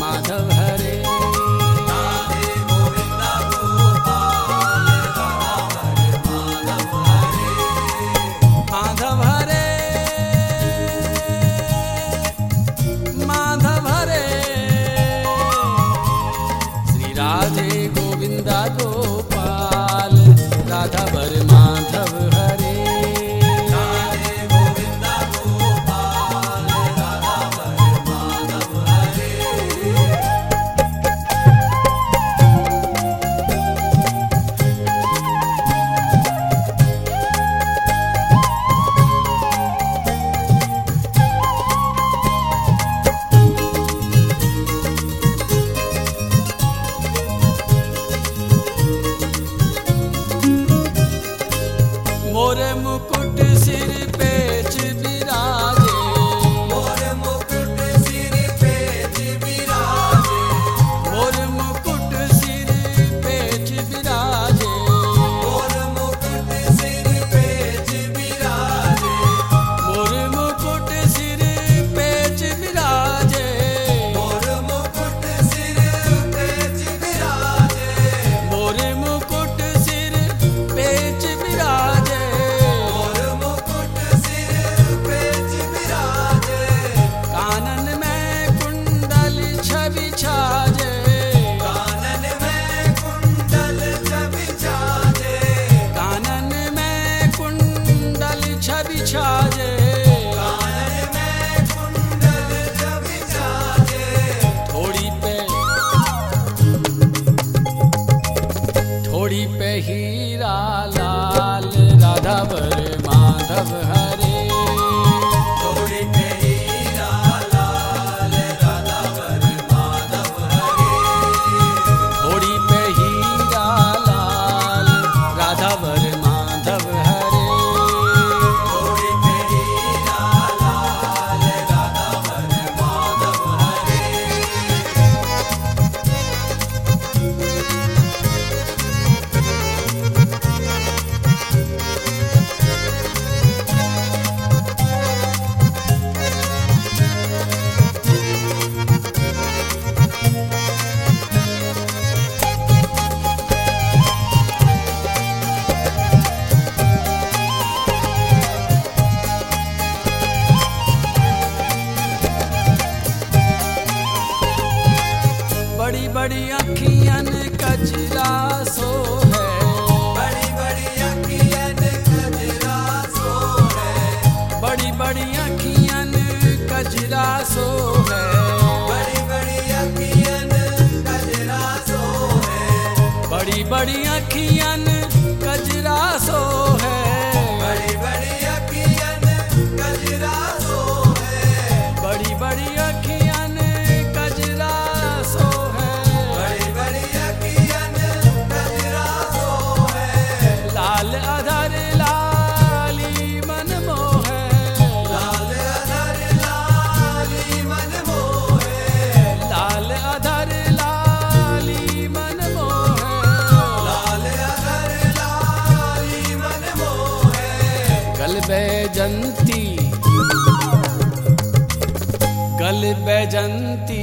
माधव है। बड़ी अखियाँ कजरा सो है। बड़ी कजरा सो है। बड़ी बड़ी कजरा सो है। बड़ी कजरा सो है। बड़ी बड़ी अखियाँ बैजंती गल बैजंती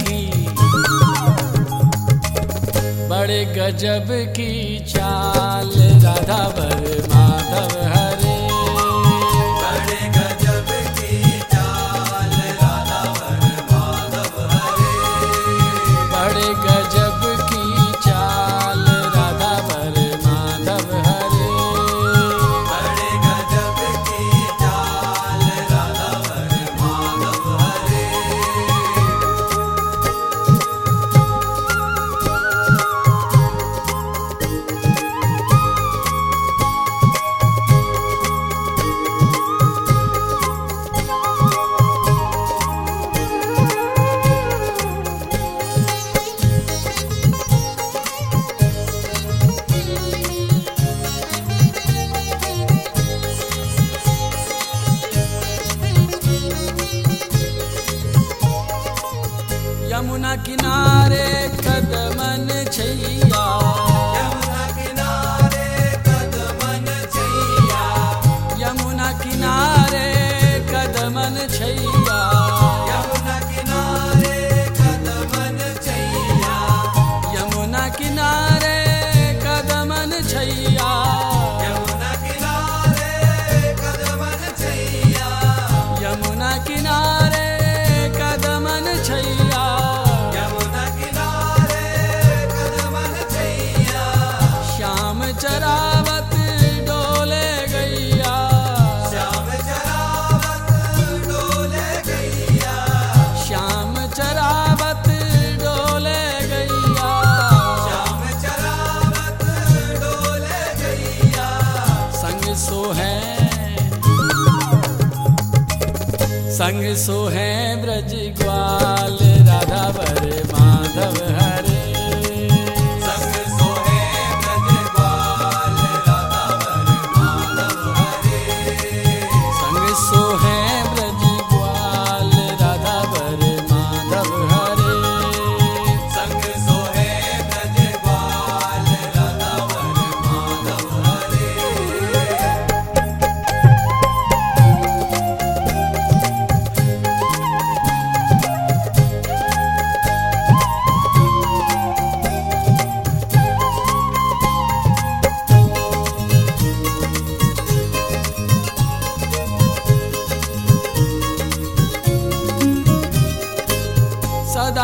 बड़े गजब की चाल राधा बर माधव हर संग सोहे ब्रज ग्वाल।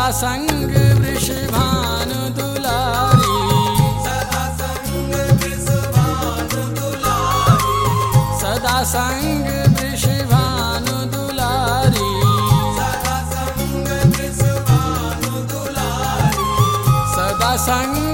ृषभान दुलारी दुली सदा सङ्गलारी दुलारी सदा सङ्ग